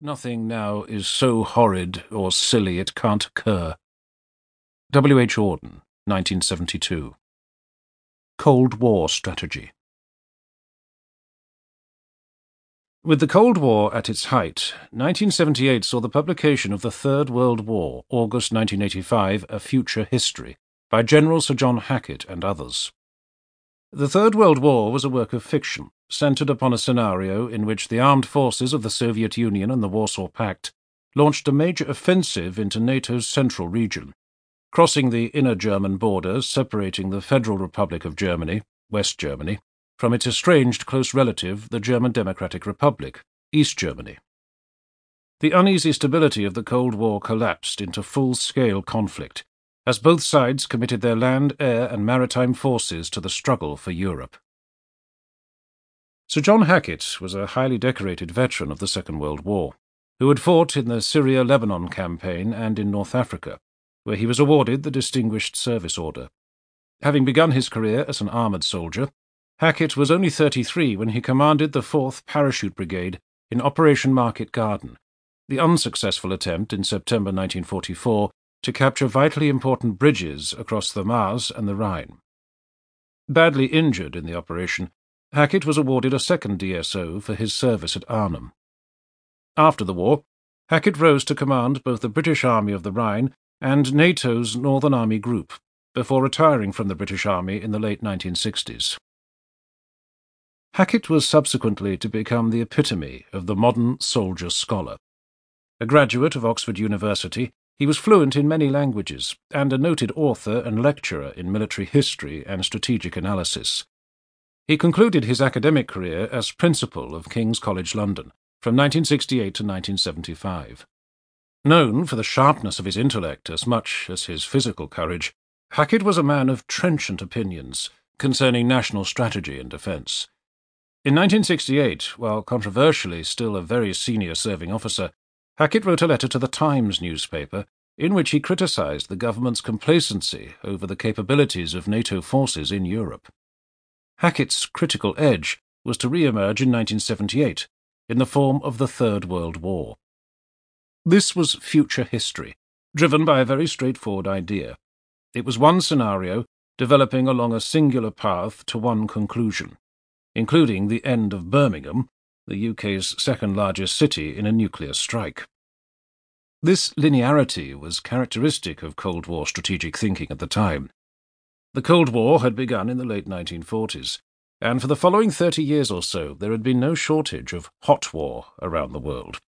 Nothing now is so horrid or silly it can't occur. W. H. Auden, 1972. Cold War Strategy With the Cold War at its height, 1978 saw the publication of The Third World War, August 1985, A Future History, by General Sir John Hackett and others. The Third World War was a work of fiction, centered upon a scenario in which the armed forces of the Soviet Union and the Warsaw Pact launched a major offensive into NATO's central region, crossing the inner German border separating the Federal Republic of Germany, West Germany, from its estranged close relative, the German Democratic Republic, East Germany. The uneasy stability of the Cold War collapsed into full-scale conflict, as both sides committed their land, air, and maritime forces to the struggle for Europe. Sir John Hackett was a highly decorated veteran of the Second World War, who had fought in the Syria-Lebanon campaign and in North Africa, where he was awarded the Distinguished Service Order. Having begun his career as an armoured soldier, Hackett was only 33 when he commanded the 4th Parachute Brigade in Operation Market Garden, the unsuccessful attempt in September 1944 to capture vitally important bridges across the Maas and the Rhine. Badly injured in the operation, Hackett was awarded a second DSO for his service at Arnhem. After the war, Hackett rose to command both the British Army of the Rhine and NATO's Northern Army Group, before retiring from the British Army in the late 1960s. Hackett was subsequently to become the epitome of the modern soldier scholar. A graduate of Oxford University, he was fluent in many languages and a noted author and lecturer in military history and strategic analysis. He concluded his academic career as principal of King's College London from 1968 to 1975. Known for the sharpness of his intellect as much as his physical courage, Hackett was a man of trenchant opinions concerning national strategy and defence. In 1968, while controversially still a very senior serving officer, Hackett wrote a letter to the Times newspaper in which he criticised the government's complacency over the capabilities of NATO forces in Europe. Hackett's critical edge was to re-emerge in 1978 in the form of the Third World War. This was future history, driven by a very straightforward idea. It was one scenario developing along a singular path to one conclusion, including the end of Birmingham the UK's second largest city in a nuclear strike. This linearity was characteristic of Cold War strategic thinking at the time. The Cold War had begun in the late 1940s, and for the following 30 years or so there had been no shortage of hot war around the world.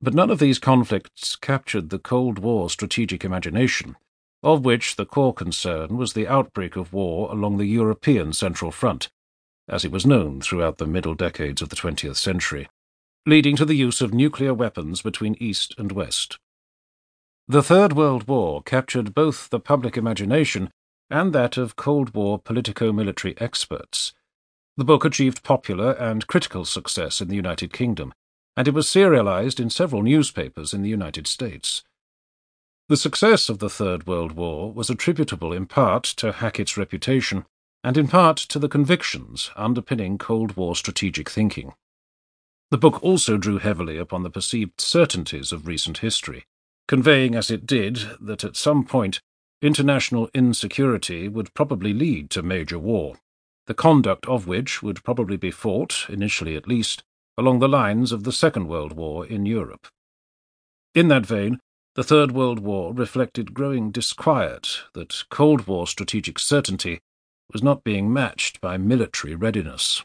But none of these conflicts captured the Cold War strategic imagination, of which the core concern was the outbreak of war along the European Central Front, as it was known throughout the middle decades of the 20th century, leading to the use of nuclear weapons between East and West. The Third World War captured both the public imagination and that of Cold War politico-military experts. The book achieved popular and critical success in the United Kingdom, and it was serialized in several newspapers in the United States. The success of the Third World War was attributable in part to Hackett's reputation and in part to the convictions underpinning Cold War strategic thinking. The book also drew heavily upon the perceived certainties of recent history, conveying as it did that at some point international insecurity would probably lead to major war, the conduct of which would probably be fought, initially at least, along the lines of the Second World War in Europe. In that vein, the Third World War reflected growing disquiet that Cold War strategic certainty was not being matched by military readiness.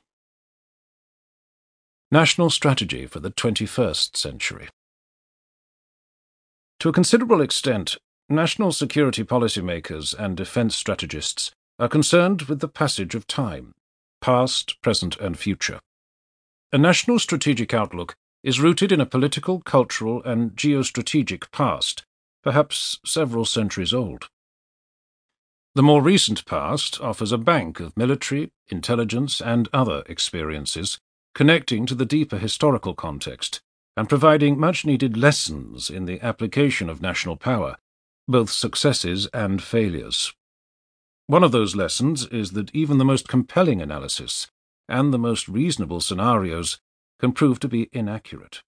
National Strategy for the 21st Century To a considerable extent, national security policymakers and defence strategists are concerned with the passage of time, past, present, and future. A national strategic outlook is rooted in a political, cultural, and geostrategic past, perhaps several centuries old. The more recent past offers a bank of military, intelligence, and other experiences, connecting to the deeper historical context and providing much needed lessons in the application of national power, both successes and failures. One of those lessons is that even the most compelling analysis and the most reasonable scenarios can prove to be inaccurate.